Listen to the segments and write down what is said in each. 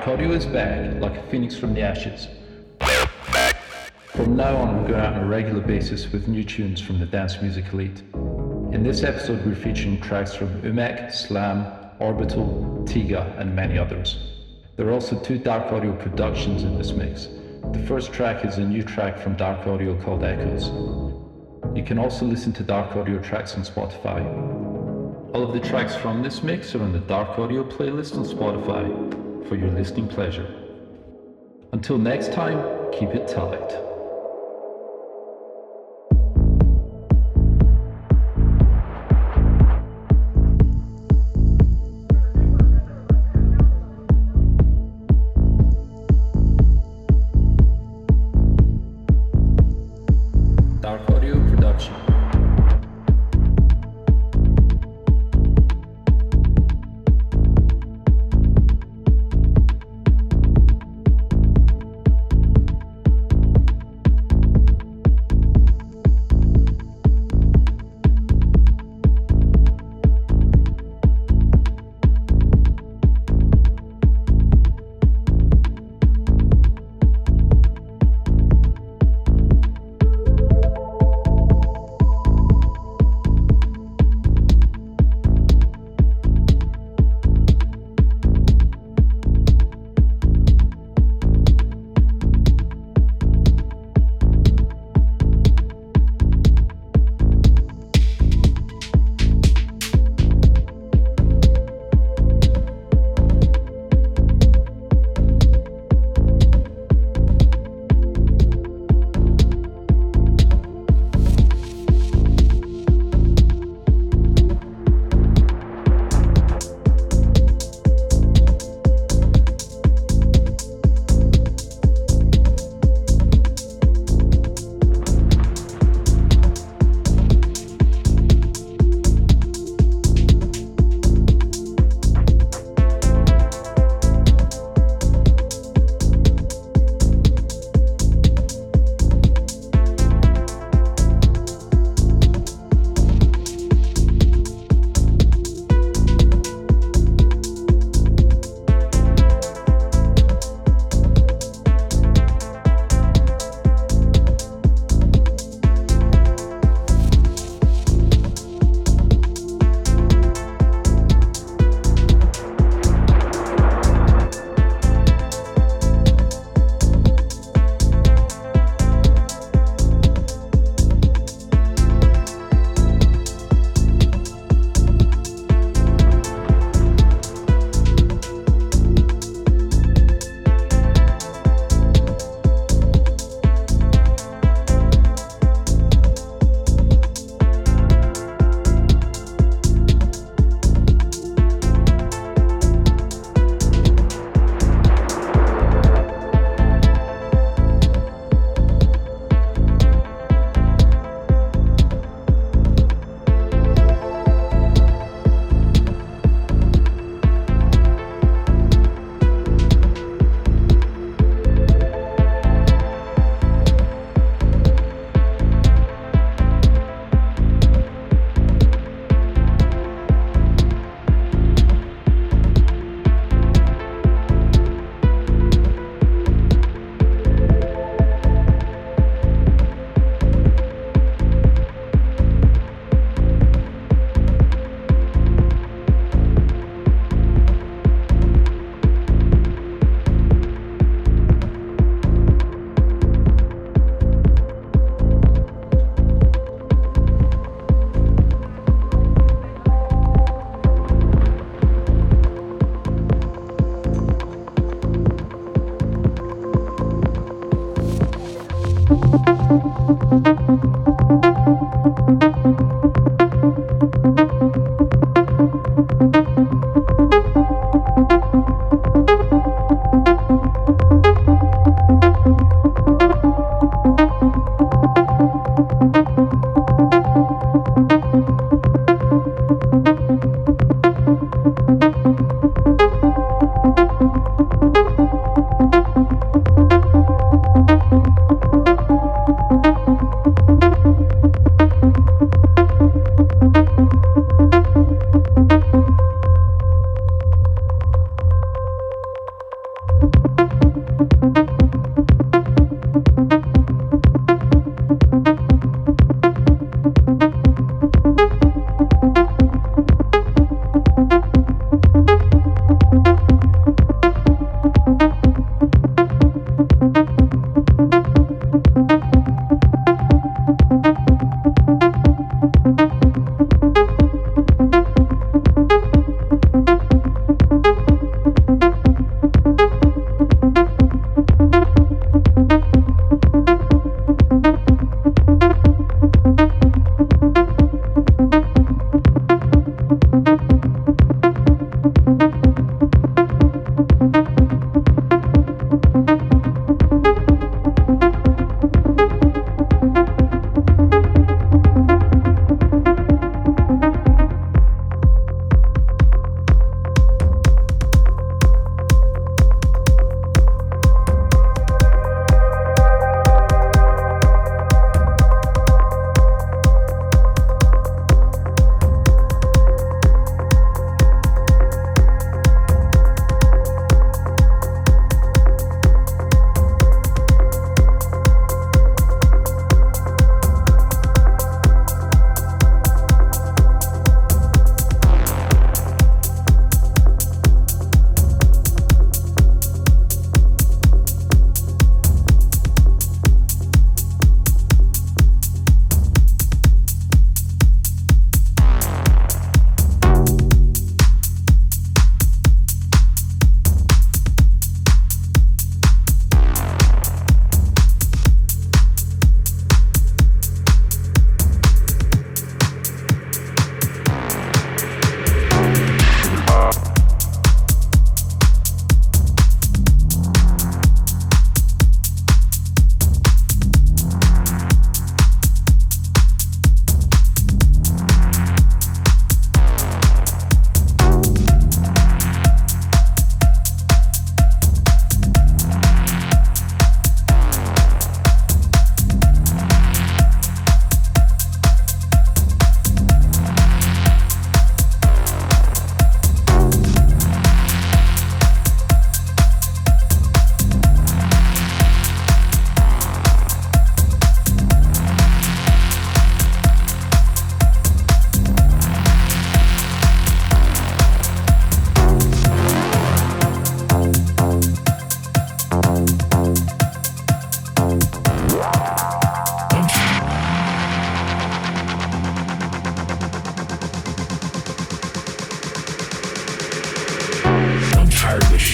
Dark Audio is back, like a phoenix from the ashes. From now on, we're going out on a regular basis with new tunes from the dance music elite. In this episode, we're featuring tracks from Umek, Slam, Orbital, Tiga, and many others. There are also two Dark Audio productions in this mix. The first track is a new track from Dark Audio called Echoes. You can also listen to Dark Audio tracks on Spotify. All of the tracks from this mix are on the Dark Audio playlist on Spotify for your listening pleasure. Until next time, keep it tight.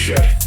shit.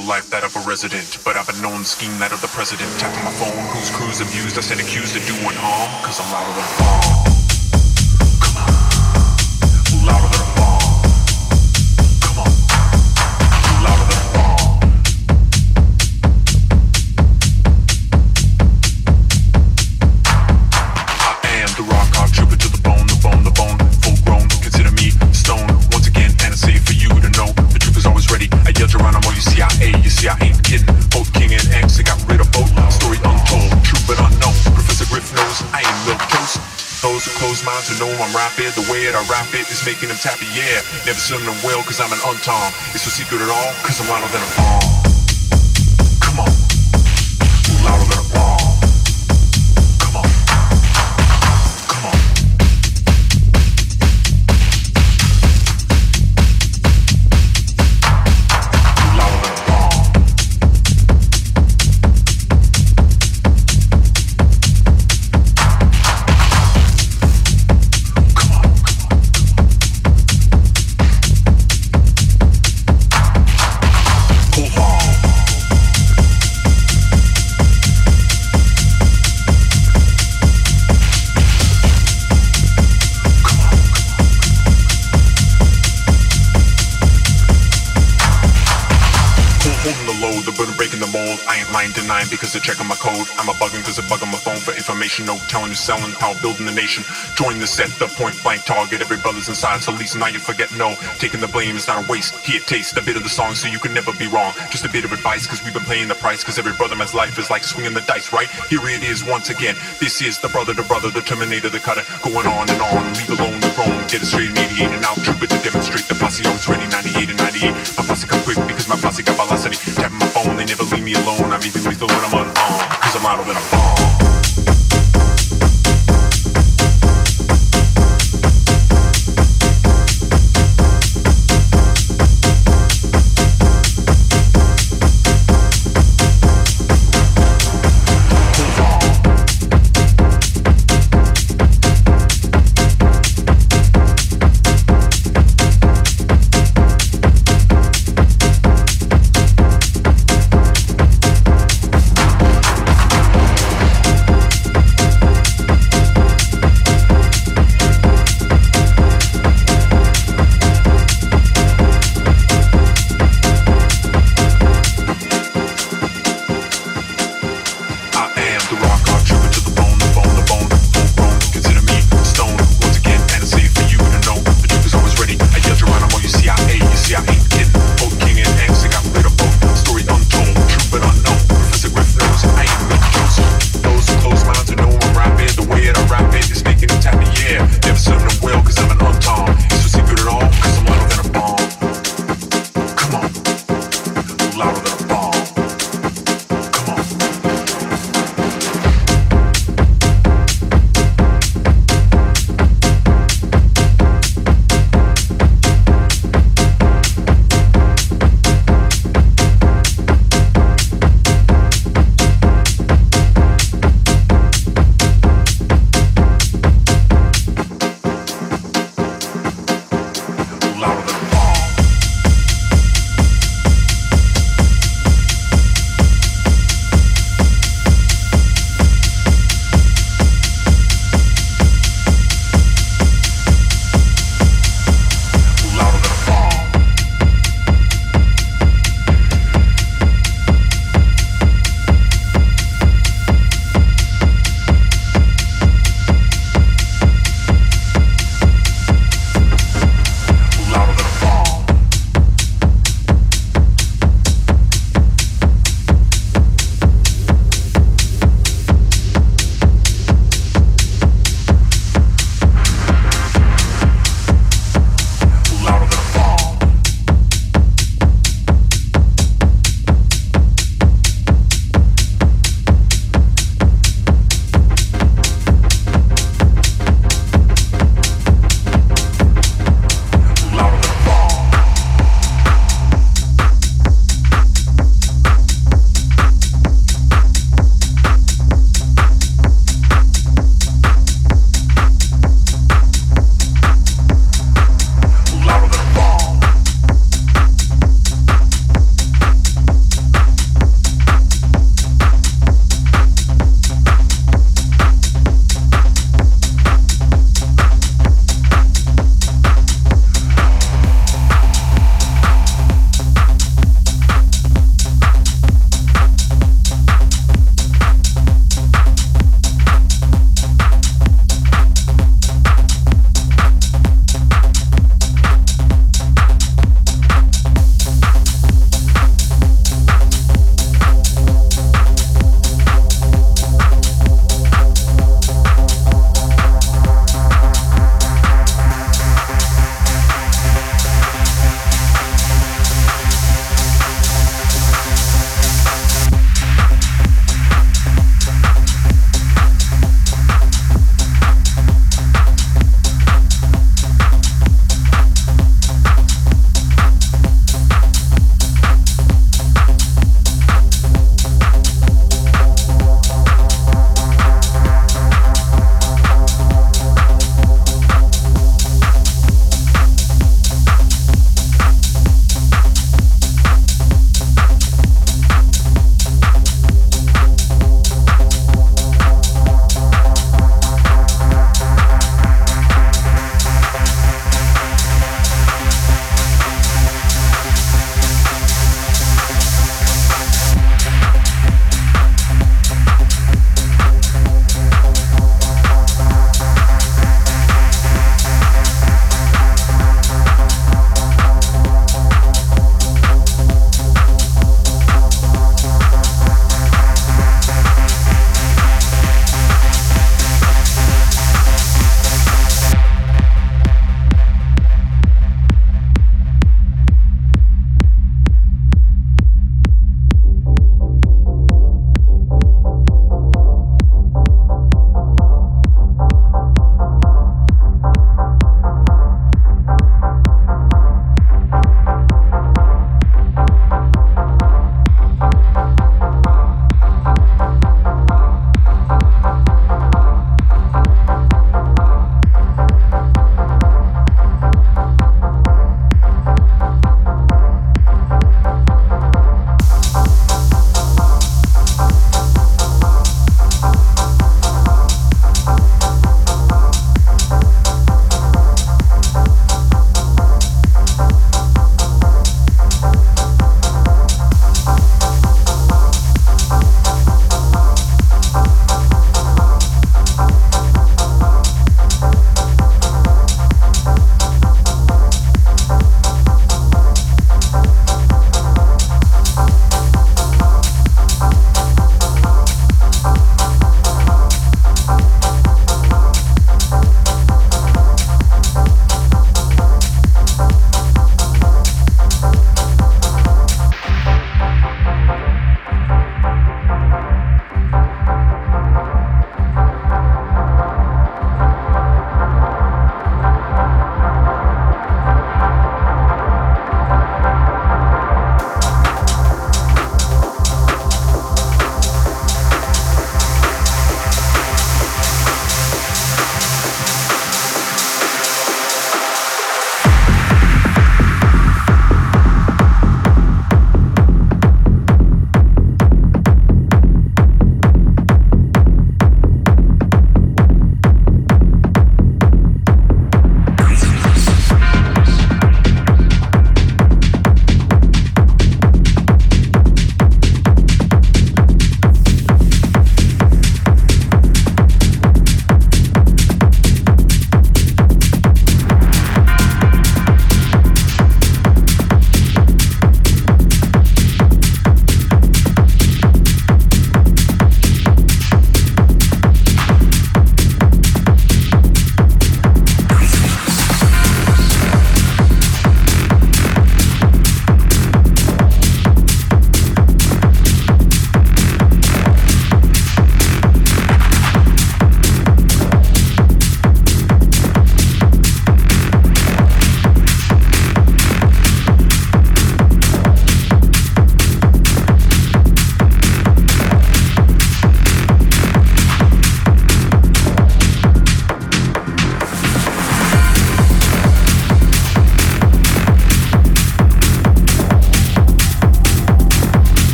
Life that of a resident. But I've a known scheme that of the president. Tapping my phone, whose crews abused. I said accused of doing harm, cause I'm louder than bomb. Close know I'm rapid, the way that I rap it is making them tappy, yeah. Never seen them well, cause I'm an untom. It's no secret at all, cause I'm louder than a bomb. Selling, power building the nation. Join the set, the point blank target. Every brother's inside, so at least now you forget no. Taking the blame is not a waste. Here, taste a bit of the song so you can never be wrong. Just a bit of advice because we've been playing the price. Because every brother man's life is like swinging the dice, right? Here it is once again. This is the brother, to brother, the terminator, the cutter. Going on and on, leave alone the wrong. Get it straight, mediate and out. Trooper to demonstrate the posse always ready. 98 and 98. My posse come quick because my posse got velocity. Tapping my phone, they never leave me alone. I'm even lethal when I'm unarmed. Cause I'm louder than a bomb.